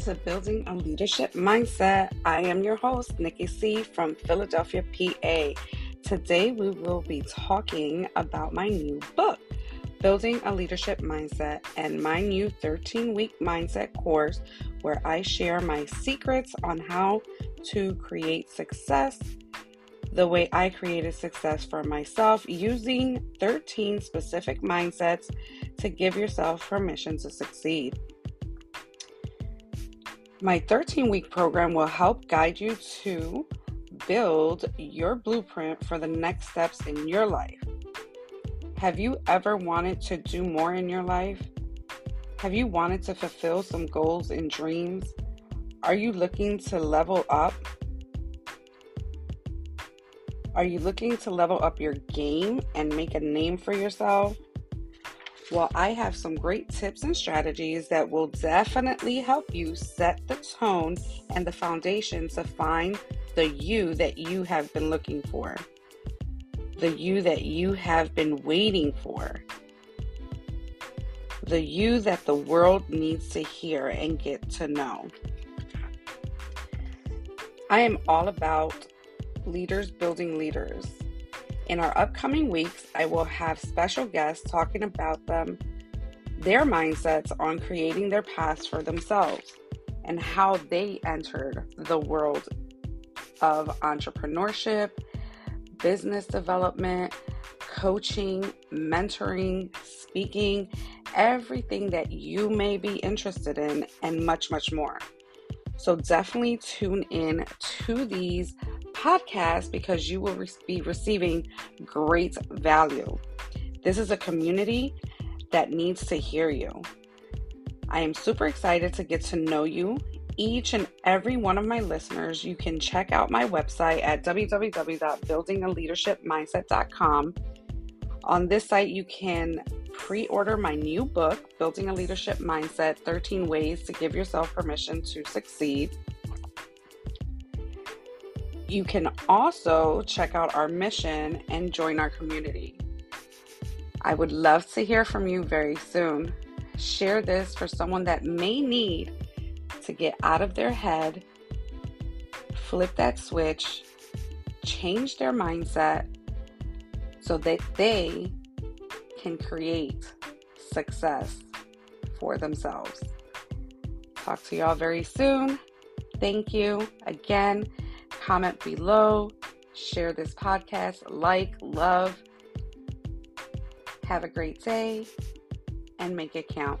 to Building a Leadership Mindset. I am your host, Nikki C. from Philadelphia, PA. Today we will be talking about my new book, Building a Leadership Mindset, and my new 13 week mindset course where I share my secrets on how to create success the way I created success for myself using 13 specific mindsets to give yourself permission to succeed. My 13 week program will help guide you to build your blueprint for the next steps in your life. Have you ever wanted to do more in your life? Have you wanted to fulfill some goals and dreams? Are you looking to level up? Are you looking to level up your game and make a name for yourself? Well, I have some great tips and strategies that will definitely help you set the tone and the foundation to find the you that you have been looking for, the you that you have been waiting for, the you that the world needs to hear and get to know. I am all about leaders building leaders. In our upcoming weeks, I will have special guests talking about them, their mindsets on creating their paths for themselves, and how they entered the world of entrepreneurship, business development, coaching, mentoring, speaking, everything that you may be interested in, and much, much more. So definitely tune in to these podcast because you will re- be receiving great value. This is a community that needs to hear you. I am super excited to get to know you. Each and every one of my listeners, you can check out my website at www.buildingaleadershipmindset.com. On this site, you can pre order my new book, Building a Leadership Mindset 13 Ways to Give Yourself Permission to Succeed. You can also check out our mission and join our community. I would love to hear from you very soon. Share this for someone that may need to get out of their head, flip that switch, change their mindset so that they can create success for themselves. Talk to y'all very soon. Thank you again comment below, share this podcast, like, love. Have a great day and make it count.